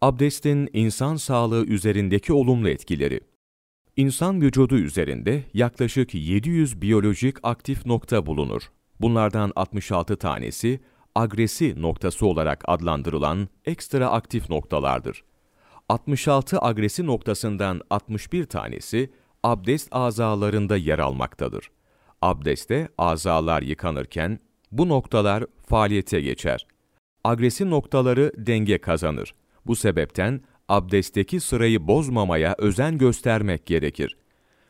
Abdestin insan sağlığı üzerindeki olumlu etkileri. İnsan vücudu üzerinde yaklaşık 700 biyolojik aktif nokta bulunur. Bunlardan 66 tanesi agresi noktası olarak adlandırılan ekstra aktif noktalardır. 66 agresi noktasından 61 tanesi abdest azalarında yer almaktadır. Abdeste azalar yıkanırken bu noktalar faaliyete geçer. Agresi noktaları denge kazanır. Bu sebepten abdestteki sırayı bozmamaya özen göstermek gerekir.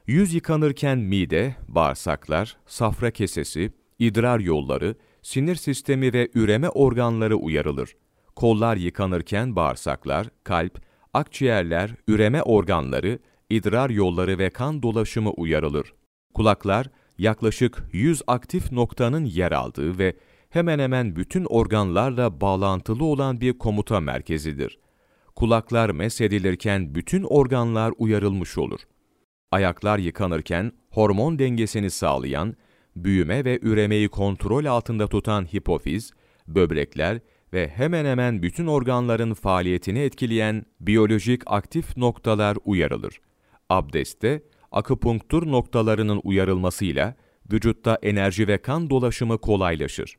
Yüz yıkanırken mide, bağırsaklar, safra kesesi, idrar yolları, sinir sistemi ve üreme organları uyarılır. Kollar yıkanırken bağırsaklar, kalp, akciğerler, üreme organları, idrar yolları ve kan dolaşımı uyarılır. Kulaklar, yaklaşık 100 aktif noktanın yer aldığı ve hemen hemen bütün organlarla bağlantılı olan bir komuta merkezidir. Kulaklar mesedilirken bütün organlar uyarılmış olur. Ayaklar yıkanırken hormon dengesini sağlayan, büyüme ve üremeyi kontrol altında tutan hipofiz, böbrekler ve hemen hemen bütün organların faaliyetini etkileyen biyolojik aktif noktalar uyarılır. Abdestte, akupunktur noktalarının uyarılmasıyla vücutta enerji ve kan dolaşımı kolaylaşır.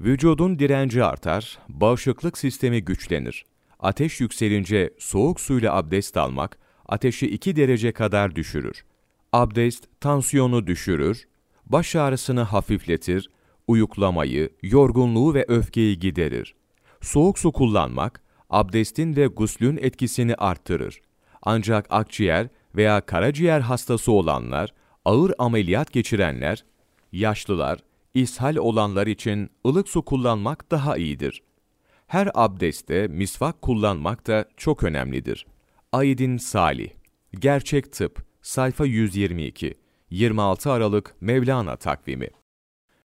Vücudun direnci artar, bağışıklık sistemi güçlenir. Ateş yükselince soğuk suyla abdest almak, ateşi 2 derece kadar düşürür. Abdest, tansiyonu düşürür, baş ağrısını hafifletir, uyuklamayı, yorgunluğu ve öfkeyi giderir. Soğuk su kullanmak, abdestin ve guslün etkisini arttırır. Ancak akciğer veya karaciğer hastası olanlar, ağır ameliyat geçirenler, yaşlılar, ishal olanlar için ılık su kullanmak daha iyidir. Her abdestte misvak kullanmak da çok önemlidir. Aydin Salih, Gerçek Tıp, sayfa 122, 26 Aralık Mevlana takvimi.